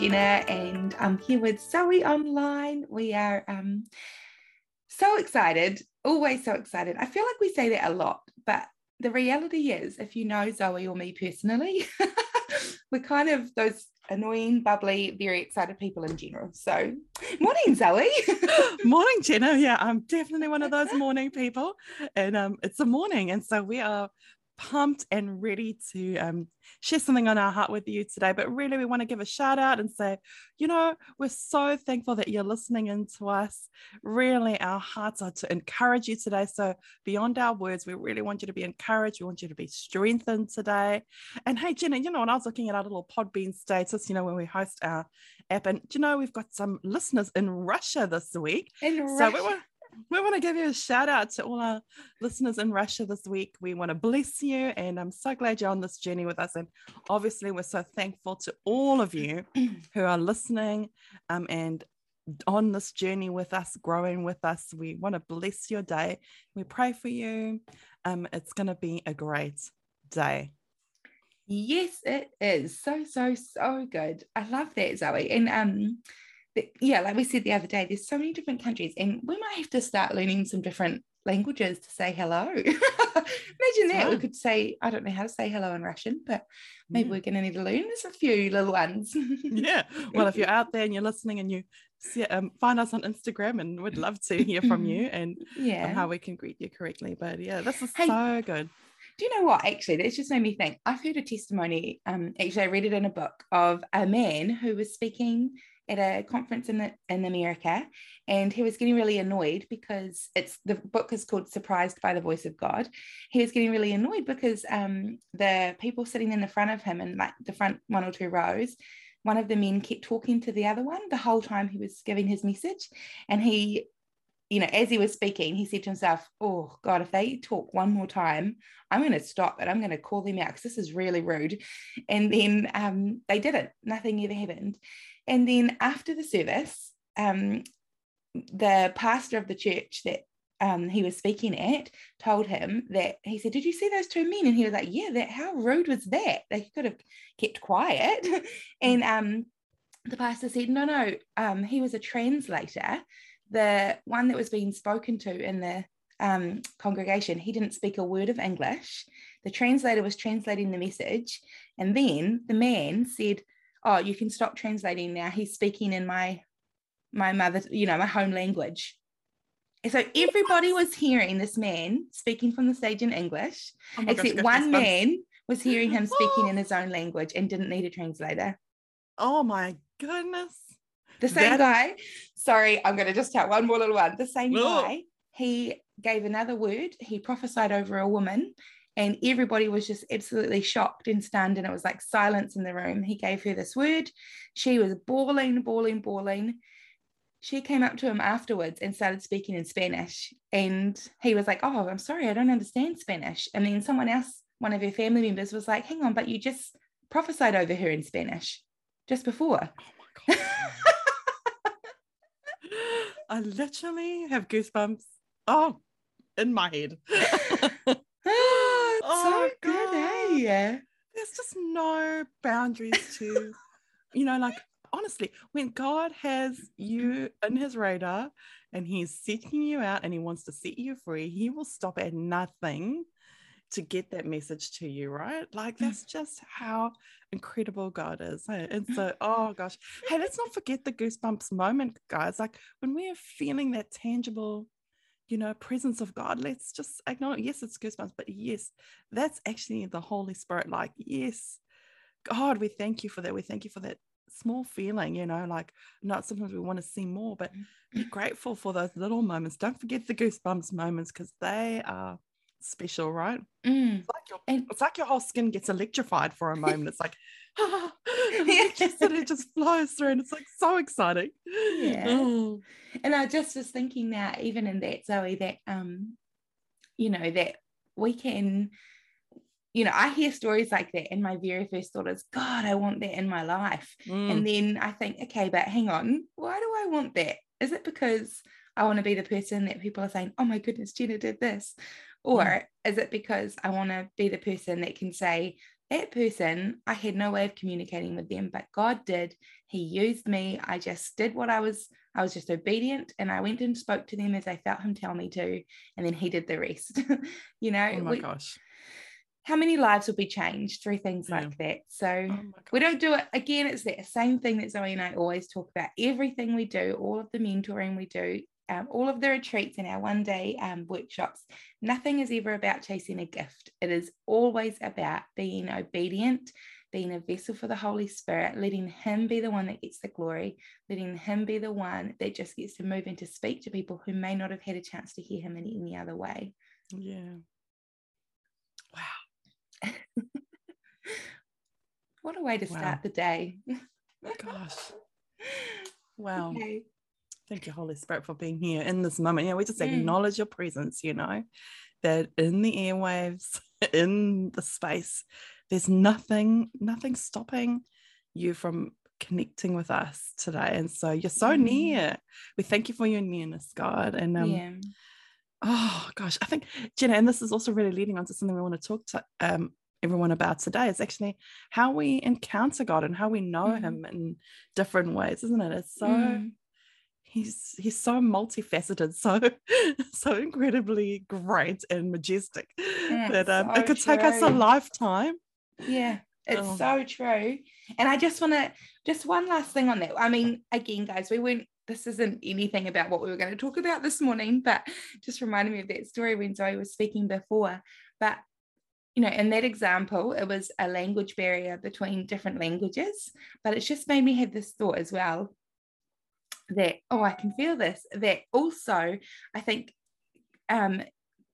Jenna, and I'm here with Zoe online. We are um, so excited, always so excited. I feel like we say that a lot, but the reality is, if you know Zoe or me personally, we're kind of those annoying, bubbly, very excited people in general. So, morning, Zoe. morning, Jenna. Yeah, I'm definitely one of those morning people, and um, it's a morning, and so we are pumped and ready to um, share something on our heart with you today. But really, we want to give a shout out and say, you know, we're so thankful that you're listening in to us. Really, our hearts are to encourage you today. So, beyond our words, we really want you to be encouraged. We want you to be strengthened today. And hey, Jenna, you know, when I was looking at our little Podbean status, you know, when we host our app, and you know, we've got some listeners in Russia this week. In so Russia. we we want to give you a shout out to all our listeners in Russia this week. We want to bless you, and I'm so glad you're on this journey with us. And obviously, we're so thankful to all of you who are listening um, and on this journey with us, growing with us. We want to bless your day. We pray for you. Um, it's going to be a great day. Yes, it is. So, so, so good. I love that, Zoe. And um, yeah, like we said the other day, there's so many different countries, and we might have to start learning some different languages to say hello. Imagine that. We could say, I don't know how to say hello in Russian, but maybe yeah. we're going to need to learn. There's a few little ones. yeah. Well, if you're out there and you're listening and you see, um, find us on Instagram, and we'd love to hear from you and yeah. how we can greet you correctly. But yeah, this is hey, so good. Do you know what? Actually, that's just made me think. I've heard a testimony. Um, actually, I read it in a book of a man who was speaking at a conference in the, in America, and he was getting really annoyed because it's the book is called "Surprised by the Voice of God." He was getting really annoyed because um, the people sitting in the front of him, and like the front one or two rows, one of the men kept talking to the other one the whole time he was giving his message, and he you know, as he was speaking, he said to himself, Oh God, if they talk one more time, I'm going to stop and I'm going to call them out because this is really rude. And then um, they didn't, nothing ever happened. And then after the service, um, the pastor of the church that um, he was speaking at told him that he said, "Did you see those two men?" And he was like, "Yeah, that. How rude was that? They could have kept quiet." and um, the pastor said, "No, no. Um, he was a translator. The one that was being spoken to in the um, congregation, he didn't speak a word of English. The translator was translating the message, and then the man said." Oh you can stop translating now. He's speaking in my my mother you know my home language. And so everybody was hearing this man speaking from the stage in english oh except gosh, one man was hearing him speaking in his own language and didn't need a translator. Oh my goodness. The same that... guy sorry i'm going to just tell one more little one. The same guy he gave another word. He prophesied over a woman and everybody was just absolutely shocked and stunned and it was like silence in the room. He gave her this word. She was bawling bawling bawling. She came up to him afterwards and started speaking in spanish and he was like oh i'm sorry i don't understand spanish. And then someone else one of her family members was like hang on but you just prophesied over her in spanish just before. Oh my god. I literally have goosebumps oh in my head oh, so good, eh? There's just no boundaries to, you know, like honestly, when God has you in his radar and he's seeking you out and he wants to set you free, he will stop at nothing to get that message to you, right? Like mm. that's just how incredible God is. And so, oh gosh. Hey, let's not forget the goosebumps moment, guys. Like when we are feeling that tangible you know, presence of God. Let's just acknowledge, yes, it's goosebumps, but yes, that's actually the Holy Spirit. Like, yes, God, we thank you for that. We thank you for that small feeling, you know, like not sometimes we want to see more, but be mm. grateful for those little moments. Don't forget the goosebumps moments because they are special, right? Mm. It's, like your, and- it's like your whole skin gets electrified for a moment. It's like, electricity just flows through and it's like so exciting. Yeah. Oh. And I just was thinking now, even in that, Zoe, that um, you know, that we can you know, I hear stories like that, and my very first thought is, God, I want that in my life. Mm. And then I think, okay, but hang on, why do I want that? Is it because I want to be the person that people are saying, oh my goodness, Jenna did this? Or mm. is it because I want to be the person that can say, that person, I had no way of communicating with them, but God did. He used me. I just did what I was, I was just obedient and I went and spoke to them as I felt him tell me to. And then he did the rest. you know, Oh my we- gosh. how many lives will be changed through things Yeah. like that? So Oh we don't do it again. It's that same thing that Zoe and I always talk about. Everything we do, all of the mentoring we do, um, all of the retreats and our one day um, workshops, nothing is ever about chasing a gift. It is always about being obedient, being a vessel for the Holy Spirit, letting Him be the one that gets the glory, letting Him be the one that just gets to move and to speak to people who may not have had a chance to hear Him in any other way. Yeah. Wow. What a way to Wow. start the day. Gosh. Wow. Okay. Thank you, Holy Spirit, for being here in this moment. Yeah, we just Mm. acknowledge your presence, you know, that in the airwaves, in the space, there's nothing, nothing stopping you from connecting with us today. And so you're so Mm. near. We thank you for your nearness, God. And um, yeah. oh gosh, I think Jenna, and this is also really leading on to something we want to talk to um everyone about today. Is actually how we encounter God and how we know Mhm. Him in different ways, isn't it? It's so Mm. He's he's so multifaceted, so so incredibly great and majestic that um, so it could take us a lifetime. Yeah, it's Oh. so true. And I just want to, just one last thing on that. I mean, again, guys, we weren't, this isn't anything about what we were going to talk about this morning, but just reminded me of that story when Zoe was speaking before. But, you know, in that example, it was a language barrier between different languages, but it's just made me have this thought as well that, oh, I can feel this, that also, I think, um,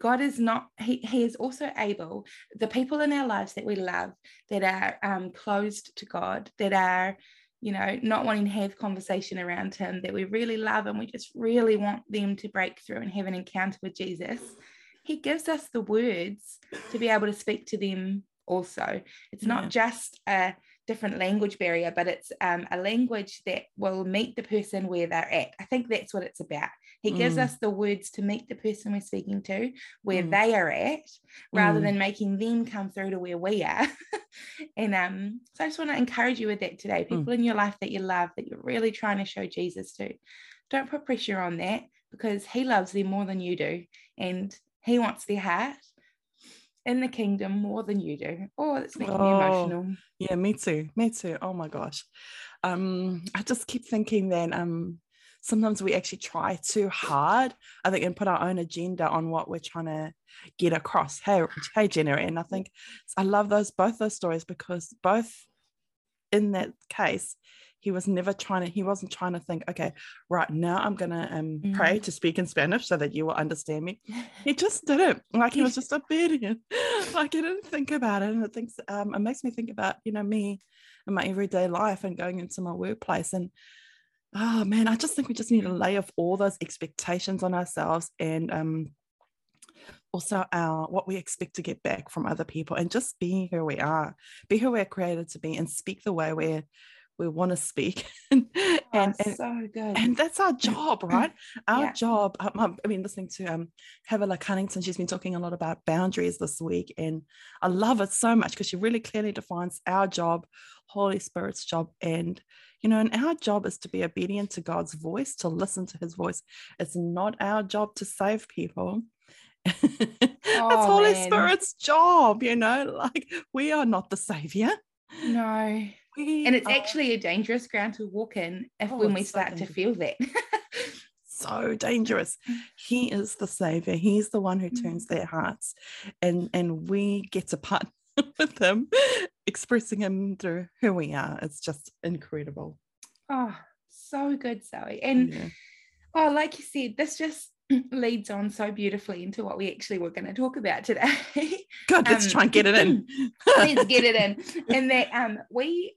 God is not, he, he is also able, the people in our lives that we love, that are um, closed to God, that are, you know, not wanting to have conversation around Him, that we really love and we just really want them to break through and have an encounter with Jesus. He gives us the words to be able to speak to them also. It's not just a different language barrier, but it's um, a language that will meet the person where they're at. I think that's what it's about. He gives Mm. us the words to meet the person we're speaking to where Mm. they are at, rather Mm. than making them come through to where we are. and um, so I just want to encourage you with that today. People in your life that you love, that you're really trying to show Jesus to, don't put pressure on that because He loves them more than you do, and He wants their heart in the kingdom more than you do. Oh, that's making me Oh. emotional. Yeah, me too. Me too. Oh my gosh. Um, I just keep thinking that um sometimes we actually try too hard, I think, and put our own agenda on what we're trying to get across. Hey, hey, Jenna. And I think I love those both those stories because both in that case, he was never trying to, he wasn't trying to think, okay, right now I'm gonna um pray to speak in Spanish so that you will understand me. He just did it. Like he was just obedient. like he didn't think about it. And it thinks um it makes me think about, you know, me and my everyday life and going into my workplace. And oh man, I just think we just need to lay off all those expectations on ourselves and um also our what we expect to get back from other people and just be who we are, be who we're created to be and speak the way we we want to speak. and, Oh, and, and so good. and that's our job, right? Our Yeah. job. um, I mean, listening to um, Havilah Cunnington, she's been talking a lot about boundaries this week, and I love it so much because she really clearly defines our job, Holy Spirit's job, and you know, and our job is to be obedient to God's voice, to listen to His voice. It's not our job to save people. it's Oh, Holy man. Spirit's job, you know, like we are not the savior. no. We And it's are actually a dangerous ground to walk in if Oh, when we it's so start to feel that. so dangerous. He is the savior. He's the one who Mm. turns their hearts, and and we get to partner with him, expressing him through who we are. It's just incredible. oh, so good, Zoe. And Yeah. oh, like you said, this just leads on so beautifully into what we actually were going to talk about today. Good. Let's um, try and get it in. Let's get it in. And that um we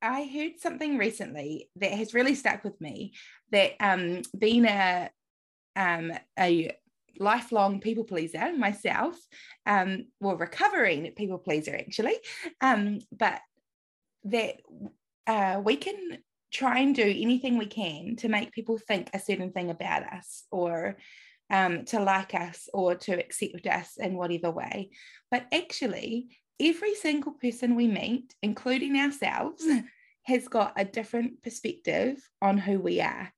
I heard something recently that has really stuck with me that um being a um a lifelong people pleaser myself um well recovering people pleaser actually um but that uh we can try and do anything we can to make people think a certain thing about us or um, to like us or to accept us in whatever way. But actually, every single person we meet, including ourselves, has got a different perspective on who we are.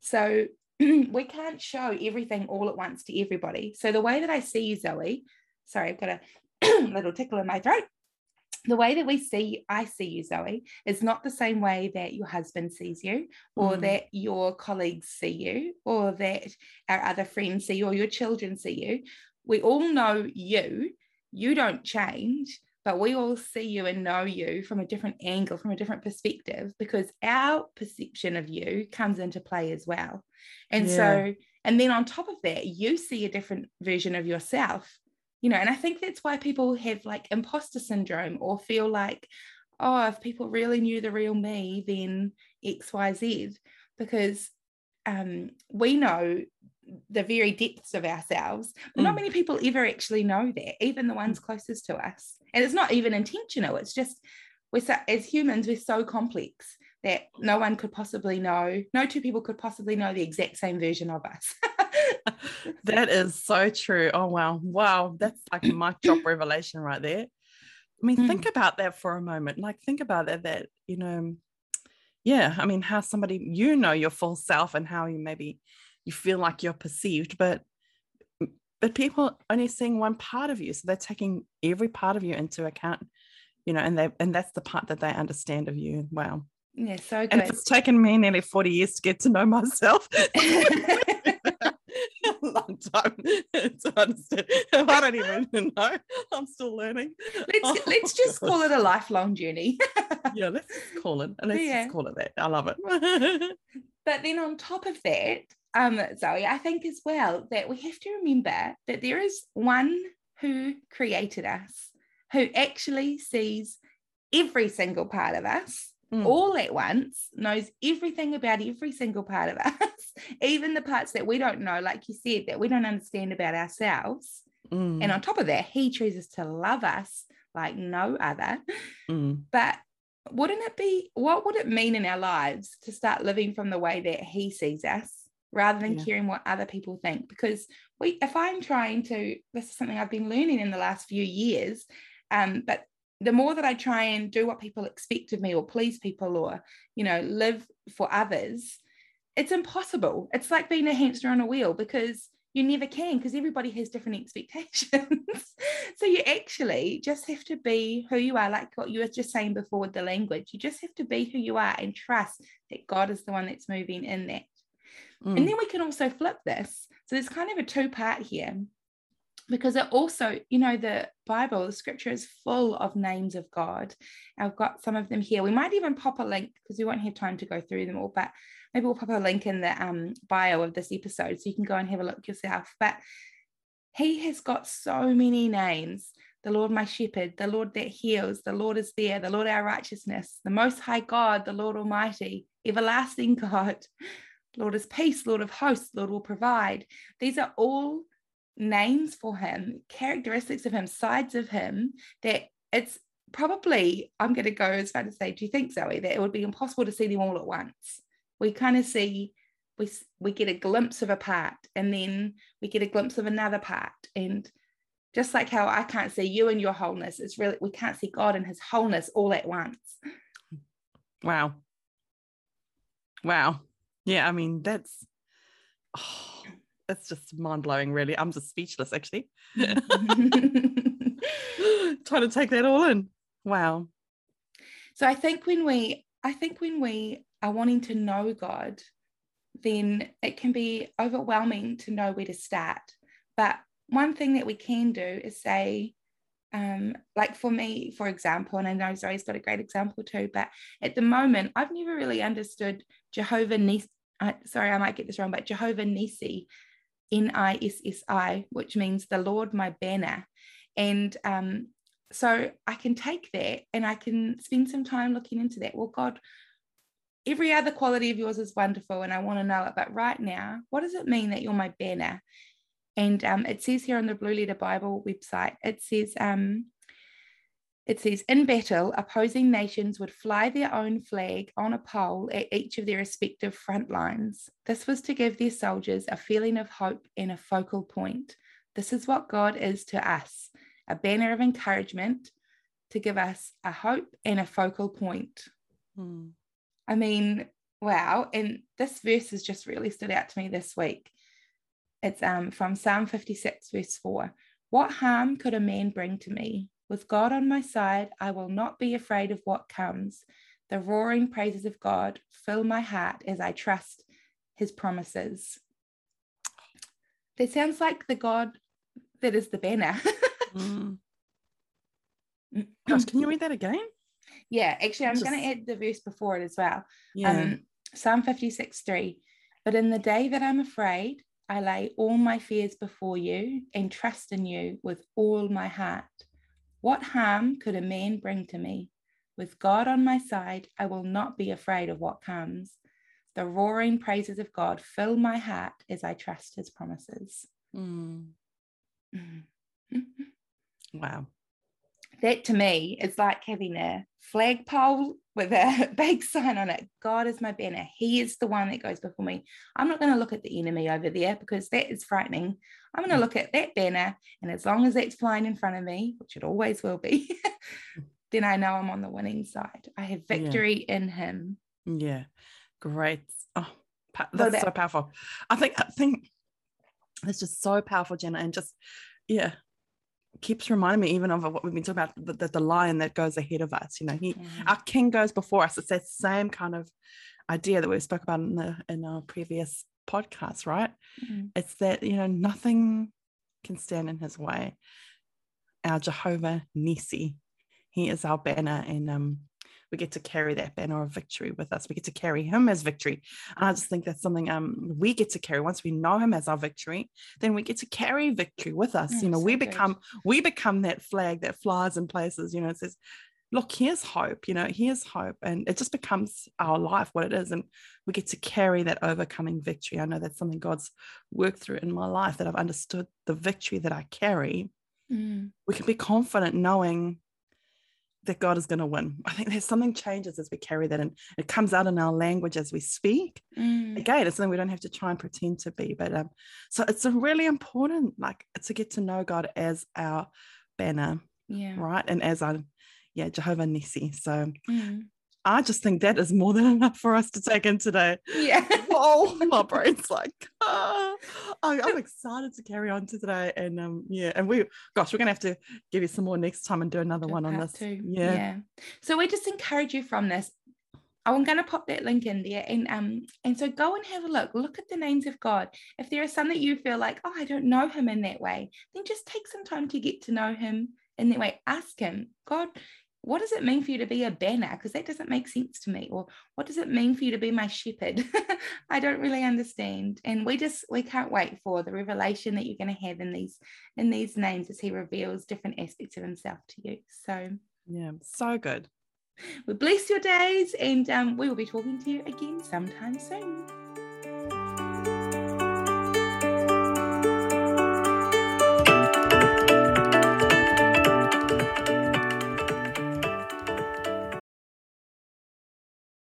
So we can't show everything all at once to everybody. So the way that I see you, Zoe, sorry, I've got a little tickle in my throat. The way that we see, I see you, Zoe, is not the same way that your husband sees you, or mm. that your colleagues see you, or that our other friends see you, or your children see you. We all know you. You don't change but we all see you and know you from a different angle, from a different perspective, because our perception of you comes into play as well. And yeah. so, and then on top of that, you see a different version of yourself, you know, and I think that's why people have like imposter syndrome or feel like, oh, if people really knew the real me, then XYZ, because um, we know the very depths of ourselves. But mm. not many people ever actually know that, even the ones closest to us. And it's not even intentional. It's just we're so, as humans, we're so complex that no one could possibly know, no two people could possibly know the exact same version of us. that is so true. Oh wow. Wow. That's like a mic drop revelation right there. I mean, mm. think about that for a moment. Like think about that, that, you know, yeah, I mean, how somebody you know your full self and how you maybe you feel like you're perceived, but but people only seeing one part of you. So they're taking every part of you into account, you know, and they and that's the part that they understand of you. Wow. Yeah, so good. And it's taken me nearly 40 years to get to know myself. a long time to understand. I don't even know. I'm still learning. Let's oh, let's just call it a lifelong journey. yeah, let's just call it. Let's yeah. just call it that. I love it. but then on top of that, um, Zoe, I think as well that we have to remember that there is one who created us, who actually sees every single part of us mm. all at once, knows everything about every single part of us, even the parts that we don't know, like you said, that we don't understand about ourselves. Mm. And on top of that, he chooses to love us like no other. Mm. But wouldn't it be, what would it mean in our lives to start living from the way that he sees us? Rather than yeah. caring what other people think. Because we, if I'm trying to, this is something I've been learning in the last few years, um, but the more that I try and do what people expect of me or please people or, you know, live for others, it's impossible. It's like being a hamster on a wheel because you never can because everybody has different expectations. so you actually just have to be who you are, like what you were just saying before with the language. You just have to be who you are and trust that God is the one that's moving in that. Mm. And then we can also flip this. So there's kind of a two part here because it also, you know, the Bible, the scripture is full of names of God. I've got some of them here. We might even pop a link because we won't have time to go through them all, but maybe we'll pop a link in the um, bio of this episode so you can go and have a look yourself. But he has got so many names the Lord my shepherd, the Lord that heals, the Lord is there, the Lord our righteousness, the Most High God, the Lord Almighty, everlasting God, Lord is peace, Lord of hosts, Lord will provide. These are all names for him, characteristics of him, sides of him that it's probably, I'm going to go as far to say, do you think, Zoe, that it would be impossible to see them all at once? We kind of see, we, we get a glimpse of a part and then we get a glimpse of another part. And just like how I can't see you and your wholeness, it's really, we can't see God and his wholeness all at once. Wow. Wow. Yeah, I mean, that's oh, that's just mind blowing, really. I'm just speechless, actually. Trying to take that all in. Wow. So I think when we, I think when we are wanting to know God, then it can be overwhelming to know where to start. But one thing that we can do is say, um, like for me, for example, and I know Zoe's got a great example too, but at the moment, I've never really understood Jehovah Nissi. sorry, I might get this wrong, but Jehovah Nissi, N I S S I, which means the Lord my banner. And um, so I can take that and I can spend some time looking into that. Well, God, every other quality of yours is wonderful and I want to know it. But right now, what does it mean that you're my banner? And um, it says here on the Blue Letter Bible website, it says, um, it says, in battle, opposing nations would fly their own flag on a pole at each of their respective front lines. This was to give their soldiers a feeling of hope and a focal point. This is what God is to us a banner of encouragement to give us a hope and a focal point. Hmm. I mean, wow. And this verse has just really stood out to me this week. It's um, from Psalm 56, verse 4. What harm could a man bring to me? With God on my side, I will not be afraid of what comes. The roaring praises of God fill my heart as I trust his promises. That sounds like the God that is the banner. Mm. Gosh, can you read that again? Yeah, actually, I'm Just- going to add the verse before it as well. Yeah. Um, Psalm 56 3. But in the day that I'm afraid, I lay all my fears before you and trust in you with all my heart. What harm could a man bring to me? With God on my side, I will not be afraid of what comes. The roaring praises of God fill my heart as I trust his promises. Mm. Mm. Wow. That to me is like having a flagpole with a big sign on it. God is my banner. He is the one that goes before me. I'm not going to look at the enemy over there because that is frightening. I'm going to mm. look at that banner, and as long as that's flying in front of me, which it always will be, then I know I'm on the winning side. I have Yeah. victory in Him. Yeah. Great. Oh, that's so powerful. I think I think it's just so powerful, Jenna, and just yeah, keeps reminding me even of what we've been talking about the, the, the lion that goes ahead of us. You know, he our king goes before us. It's that same kind of idea that we spoke about in the in our previous podcast, right? Mhm. It's that you know nothing can stand in his way. Our Jehovah Nissi, he is our banner, and um, we get to carry that banner of victory with us. We get to carry him as victory, and I just think that's something um we get to carry. Once we know him as our victory, then we get to carry victory with us. you Mm, know, so we good. become we become that flag that flies in places. You know, it says look, here's hope, you know, here's hope. And it just becomes our life, what it is. And we get to carry that overcoming victory. I know that's something God's worked through in my life that I've understood the victory that I carry. Mm. We can be confident knowing that God is going to win. I think there's something changes as we carry that and it comes out in our language as we speak. Mm. Again, it's something we don't have to try and pretend to be. But um, so it's a really important, like, to get to know God as our banner, Yeah. right? And as our, yeah, Jehovah Nissi. So Mm. I just think that is more than enough for us to take in today. Yeah. Whoa, my brain's like, I, I'm excited to carry on to today. And um, yeah, and we, gosh, we're gonna have to give you some more next time and do another Do one on this. two. Yeah. So we just encourage you from this. I'm going to pop that link in there, and um, and so go and have a look. Look at the names of God. If there are some that you feel like, oh, I don't know Him in that way, then just take some time to get to know Him in that way. Ask Him, God, what does it mean for you to be a banner? Because that doesn't make sense to me. Or what does it mean for you to be my shepherd? I don't really understand. And we just we can't wait for the revelation that you're going to have in these in these names as He reveals different aspects of Himself to you. So. Yeah, so good. We bless your days, and um, we will be talking to you again sometime soon.